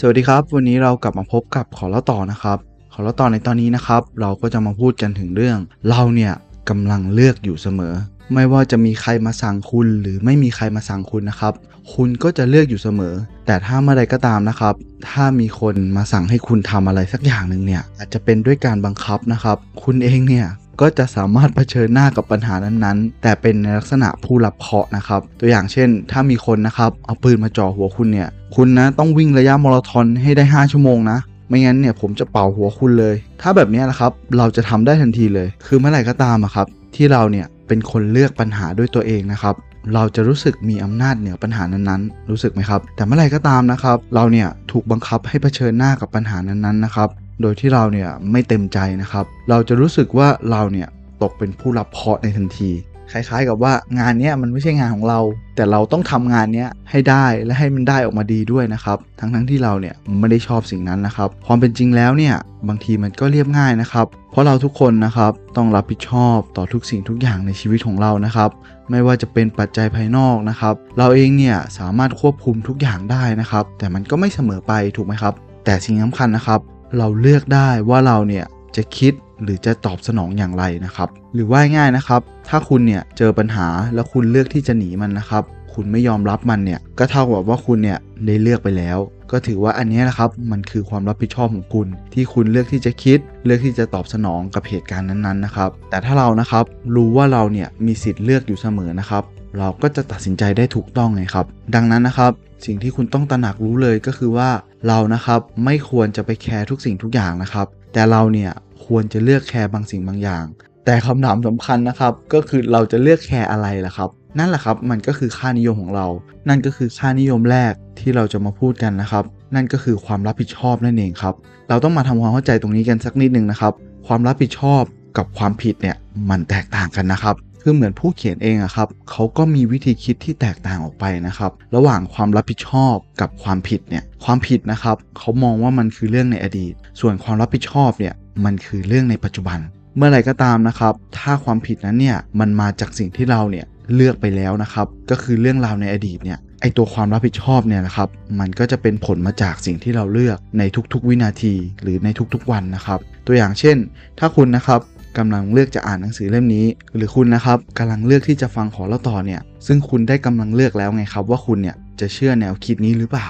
สวัสดีครับ วันนี้เรากลับมาพบกับขอเล่าต่อนะครับขอเล่าต่อในตอนนี้นะครับ เราก็จะมาพูดกันถึงเรื่อง เราเนี่ยกำลังเลือกอยู่เสมอ ไม่ว่าจะมีใครมาสั่งคุณ หรือไม่มีใครมาสั่งคุณนะครับ คุณก็จะเลือกอยู่เสมอ แต่ถ้าเมื่อใดก็ตามนะครับ ถ้ามีคนมาสั่งให้คุณทำอะไรสักอย่างหนึ่งเนี่ยอาจจะเป็นด้วยการบังคับนะครับ คุณเองเนี่ย ก็จะสามารถเผชิญหน้ากับปัญหานั้นๆ แต่เป็นในลักษณะผู้รับเคราะห์นะครับ ตัวอย่างเช่น ถ้ามีคนนะครับเอาปืนมาจ่อหัวคุณเนี่ย คุณนะต้องวิ่งระยะมาราธอนให้ได้ 5 ชั่วโมงนะไม่งั้นเนี่ยผมจะเป่าหัวคุณเลย ถ้าแบบนี้นะครับเราจะทำได้ทันทีเลย คือเมื่อไหร่ก็ตามอะครับ ที่เราเนี่ยเป็นคนเลือกปัญหาด้วยตัวเองนะครับ เราจะรู้สึกมีอำนาจเหนือปัญหานั้นๆ รู้สึกไหมครับ แต่เมื่อไหร่ก็ตามนะครับ เราเนี่ยถูกบังคับให้เผชิญหน้ากับปัญหานั้นๆนะครับ โดยที่เราเนี่ยไม่เต็มใจนะครับ เราจะรู้สึกว่าเราเนี่ยตกเป็นผู้รับเคราะห์ในทันที คล้ายๆ กับว่างานนี้มันไม่ใช่งานของเรา แต่เราต้องทำงานนี้ให้ได้และให้มันได้ออกมาดีด้วยนะครับ ทั้งๆที่เราเนี่ยไม่ได้ชอบสิ่งนั้นนะครับ ความเป็นจริงแล้วเนี่ยบางทีมันก็เรียบง่ายนะครับ เพราะเราทุกคนนะครับต้องรับผิดชอบต่อทุกสิ่งทุกอย่างในชีวิตของเรานะครับ ไม่ว่าจะเป็นปัจจัยภายนอกนะครับ เราเองเนี่ยสามารถควบคุมทุกอย่างได้นะครับ แต่มันก็ไม่เสมอไปถูกไหมครับ แต่สิ่งสำคัญนะครับ เราเลือกได้ว่าเราเนี่ยจะคิดหรือจะตอบสนองอย่างไรนะครับ หรือว่าง่ายนะครับ ถ้าคุณเนี่ยเจอปัญหาแล้วคุณเลือกที่จะหนีมันนะครับ คุณไม่ยอมรับมันเนี่ยก็เท่ากับว่าคุณเนี่ยได้เลือกไปแล้ว ก็ถือว่าอันนี้นะครับมันคือความรับผิดชอบของคุณ ที่คุณเลือกที่จะคิด เลือกที่จะตอบสนองกับเหตุการณ์นั้นๆนะครับ แต่ถ้าเรานะครับรู้ว่าเราเนี่ยมีสิทธิ์เลือกอยู่เสมอนะครับ เราก็จะตัดสินใจได้ถูกต้องไงครับ ดังนั้นนะครับ สิ่งที่คุณต้องตระหนักรู้เลยก็คือว่าเรานะครับไม่ควรจะไปแคร์ทุกสิ่งทุกอย่างนะครับ แต่เราเนี่ยควรจะเลือกแคร์บางสิ่งบางอย่าง แต่คำถามสำคัญนะครับ ก็คือเราจะเลือกแคร์อะไรล่ะครับ นั่นแหละครับมันก็คือค่านิยมของเรา นั่นก็คือค่านิยมแรกที่เราจะมาพูดกันนะครับ นั่นก็คือความรับผิดชอบนั่นเองครับ เราต้องมาทำความเข้าใจตรงนี้กันสักนิดนึงนะครับ ความรับผิดชอบกับความผิดเนี่ย มันแตกต่างกันนะครับคือเหมือนผู้เขียนเองอะครับเขาก็มีวิธีคิดที่แตกต่างออกไปนะครับ ระหว่างความรับผิดชอบกับความผิดเนี่ยความผิดนะครับเขามองว่ามันคือเรื่องในอดีต ส่วนความรับผิดชอบเนี่ยมันคือเรื่องในปัจจุบัน เมื่อไหร่ก็ตามนะครับ ถ้าความผิดนั้นเนี่ยมันมาจากสิ่งที่เราเนี่ยเลือกไปแล้วนะครับ ก็คือเรื่องราวในอดีตเนี่ยไอตัวความรับผิดชอบเนี่ยนะครับ มันก็จะเป็นผลมาจากสิ่งที่เราเลือกในทุกๆวินาทีหรือในทุกๆวันนะครับ ตัวอย่างเช่น ถ้าคุณนะครับ กำลังเลือกจะอ่านหนังสือเล่มนี้ หรือคุณนะครับกำลังเลือกที่จะฟังขอเล่าต่อเนี่ย ซึ่งคุณได้กำลังเลือกแล้วไงครับ ว่าคุณเนี่ยจะเชื่อแนวคิดนี้หรือเปล่า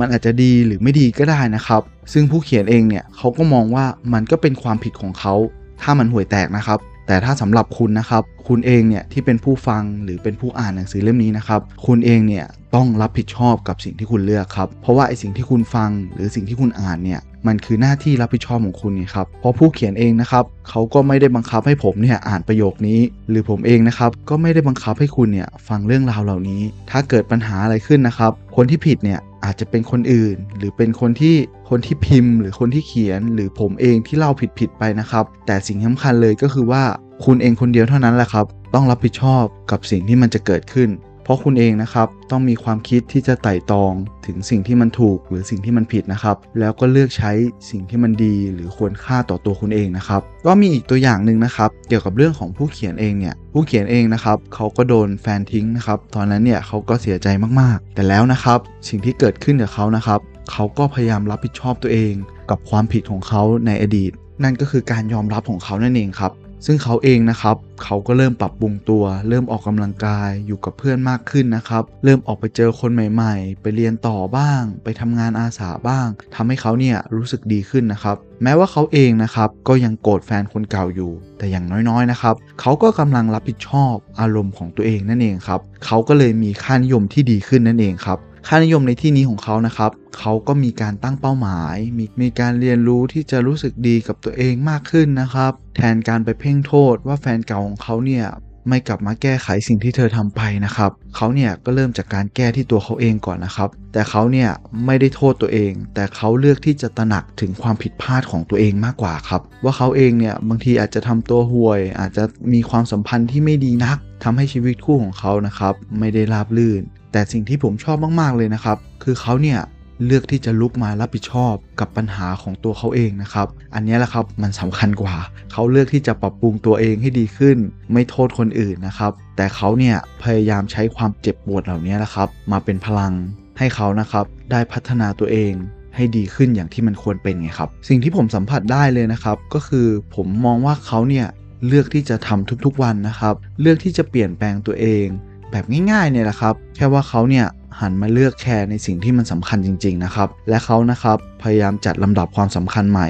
มันอาจจะดีหรือไม่ดีก็ได้นะครับ ซึ่งผู้เขียนเองเนี่ยเขาก็มองว่ามันก็เป็นความผิดของเขา ถ้ามันห่วยแตกนะครับ แต่ถ้าสำหรับคุณนะครับ คุณเองเนี่ยที่เป็นผู้ฟังหรือเป็นผู้อ่านหนังสือเล่มนี้นะครับ คุณเองเนี่ยต้องรับผิดชอบกับสิ่งที่คุณเลือกครับ เพราะว่าไอสิ่งที่คุณฟังหรือสิ่งที่คุณอ่านเนี่ยมันคือหน้าที่รับผิดชอบของคุณครับ เพราะผู้เขียนเองนะครับเขาก็ไม่ได้บังคับให้ผมเนี่ยอ่านประโยคนี้ หรือผมเองนะครับก็ไม่ได้บังคับให้คุณเนี่ยฟังเรื่องราวเหล่านี้ ถ้าเกิดปัญหาอะไรขึ้นนะครับ คนที่ผิดเนี่ย อาจจะเป็นคนอื่น หรือเป็นคนที่คนที่พิมพ์ หรือคนที่เขียน หรือผมเองที่เล่าผิดๆไปนะครับ แต่สิ่งสำคัญเลยก็คือว่าคุณเองคนเดียวเท่านั้นแหละครับ ต้องรับผิดชอบกับสิ่งที่มันจะเกิดขึ้น ราะคุณเองนะครับต้องมีความคิดที่จะไต่ตองถึงสิ่งที่มันถูกหรือสิ่งที่มันผิดนะครับ แล้วก็เลือกใช้สิ่งที่มันดีหรือควรค่าต่อตัวคุณเองนะครับ ก็มีอีกตัวอย่างหนึ่งนะครับ เกี่ยวกับเรื่องของผู้เขียนเองเนี่ยผู้เขียนเองนะครับเขาก็โดนแฟนทิ้งนะครับ ตอนนั้นเนี่ยเขาก็เสียใจมากๆ แต่แล้วนะครับสิ่งที่เกิดขึ้นกับเขานะครับเขาก็พยายามรับผิดชอบตัวเอง กับความผิดของเขาในอดีต นั่นก็คือการยอมรับของเขานั่นเองครับ ซึ่งเขาเองนะครับ เขาก็เริ่มปรับปรุงตัว เริ่มออกกำลังกายอยู่กับเพื่อนมากขึ้นนะครับ เริ่มออกไปเจอคนใหม่ๆ ไปเรียนต่อบ้าง ไปทำงานอาสาบ้างทำให้เขาเนี่ยรู้สึกดีขึ้นนะครับ แม้ว่าเขาเองนะครับ ก็ยังโกรธแฟนคนเก่าอยู่ แต่อย่างน้อยๆนะครับ เขาก็กำลังรับผิดชอบอารมณ์ของตัวเองนั่นเองครับ เขาก็เลยมีค่านิยมที่ดีขึ้นนั่นเองครับค่านิยมในที่นี้ของเขานะครับ เขาก็มีการตั้งเป้าหมาย มีมีการเรียนรู้ที่จะรู้สึกดีกับตัวเองมากขึ้นนะครับ แทนการไปเพ่งโทษว่าแฟนเก่าของเขาเนี่ยไม่กลับมาแก้ไขสิ่งที่เธอทำไปนะครับเขาเนี่ยก็เริ่มจากการแก้ที่ตัวเขาเองก่อนนะครับ แต่เขาเนี่ยไม่ได้โทษตัวเอง แต่เขาเลือกที่จะตระหนักถึงความผิดพลาดของตัวเองมากกว่าครับ ว่าเขาเองเนี่ยบางทีอาจจะทำตัวห่วย อาจจะมีความสัมพันธ์ที่ไม่ดีนักทำให้ชีวิตคู่ของเขานะครับ ไม่ได้ราบรื่น แต่สิ่งที่ผมชอบมากๆเลยนะครับ คือเขาเนี่ย เลือกที่จะลุกมารับผิดชอบกับปัญหาของตัวเขาเองนะครับ อันนี้แหละครับมันสำคัญกว่า เขาเลือกที่จะปรับปรุงตัวเองให้ดีขึ้น ไม่โทษคนอื่นนะครับ แต่เขาเนี่ยพยายามใช้ความเจ็บปวดเหล่านี้แหละครับ มาเป็นพลังให้เขานะครับได้พัฒนาตัวเองให้ดีขึ้นอย่างที่มันควรเป็นไงครับ สิ่งที่ผมสัมผัสได้เลยนะครับ ก็คือผมมองว่าเขาเนี่ยเลือกที่จะทำทุกๆวันนะครับ เลือกที่จะเปลี่ยนแปลงตัวเอง แบบง่ายๆเนี่ยแหละครับ แค่ว่าเขาเนี่ย หันมาเลือกแคร์ในสิ่งที่มันสำคัญจริง ๆ นะครับ และเขานะครับพยายามจัดลำดับความสำคัญใหม่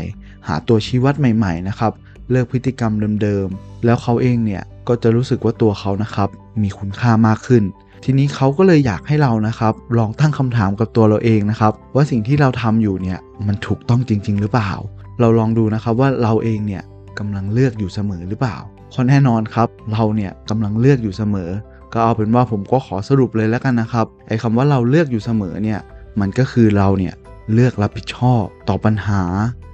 หาตัวชี้วัดใหม่ ๆ นะครับ เลิกพฤติกรรมเดิมๆ แล้วเขาเองเนี่ยก็จะรู้สึกว่าตัวเขานะครับ มีคุณค่ามากขึ้น ทีนี้เขาก็เลยอยากให้เรานะครับ ลองตั้งคำถามกับตัวเราเองนะครับ ว่าสิ่งที่เราทำอยู่เนี่ยมันถูกต้องจริง ๆ หรือเปล่า เราลองดูนะครับว่าเราเองเนี่ยกำลังเลือกอยู่เสมอหรือเปล่าเพราะแน่นอนครับ เราเนี่ยกำลังเลือกอยู่เสมอ ก็เอาเป็นว่าผมก็ขอสรุปเลยแล้วกันนะครับไอ้คำว่าเราเลือกอยู่เสมอเนี่ยมันก็คือเราเนี่ยเลือกรับผิดชอบต่อปัญหา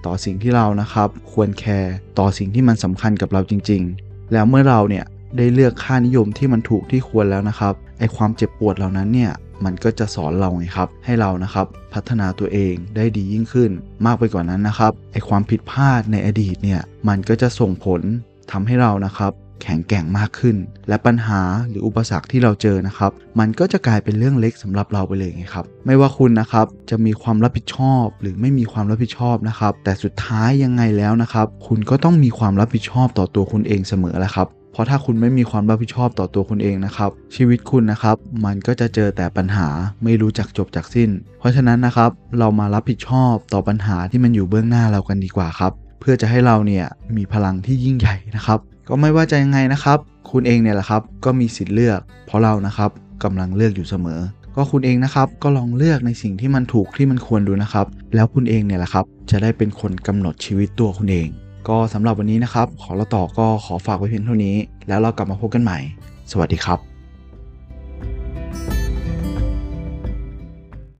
ต่อสิ่งที่เรานะครับควรแคร์ต่อสิ่งที่มันสำคัญกับเราจริง ๆ แล้วเมื่อเราเนี่ยได้เลือกค่านิยมที่มันถูกที่ควรแล้วนะครับไอ้ความเจ็บปวดเหล่านั้นเนี่ยมันก็จะสอนเราไงครับ ให้เรานะครับพัฒนาตัวเองได้ดียิ่งขึ้น มากไปกว่านั้นนะครับไอ้ความผิดพลาดในอดีตเนี่ยมันก็จะส่งผลทำให้เรานะครับ แข็งแกร่งมากขึ้น และปัญหาหรืออุปสรรคที่เราเจอนะครับ มันก็จะกลายเป็นเรื่องเล็กสำหรับเราไปเลยไงครับ ไม่ว่าคุณนะครับจะมีความรับผิดชอบ หรือไม่มีความรับผิดชอบนะครับ แต่สุดท้ายยังไงแล้วนะครับ คุณก็ต้องมีความรับผิดชอบต่อตัวคุณเองเสมอแหละครับเพราะถ้าคุณไม่มีความรับผิดชอบต่อตัวคุณเองนะครับ ชีวิตคุณนะครับ มันก็จะเจอแต่ปัญหาไม่รู้จักจบจากสิ้น เพราะฉะนั้นนะครับ เรามารับผิดชอบต่อปัญหาที่มันอยู่เบื้องหน้าเรากันดีกว่าครับ เพื่อจะให้เราเนี่ยมีพลังที่ยิ่งใหญ่นะครับ ก็ไม่ว่าจะยังไงนะครับ คุณเองเนี่ยแหละครับก็มีสิทธิ์เลือก เพราะเรานะครับกำลังเลือกอยู่เสมอ ก็คุณเองนะครับก็ลองเลือกในสิ่งที่มันถูกที่มันควรดูนะครับ แล้วคุณเองเนี่ยแหละครับจะได้เป็นคนกำหนดชีวิตตัวคุณเอง ก็สำหรับวันนี้นะครับ ขอเราต่อก็ขอฝากไว้เพียงเท่านี้ แล้วเรากลับมาพบกันใหม่ สวัสดีครับ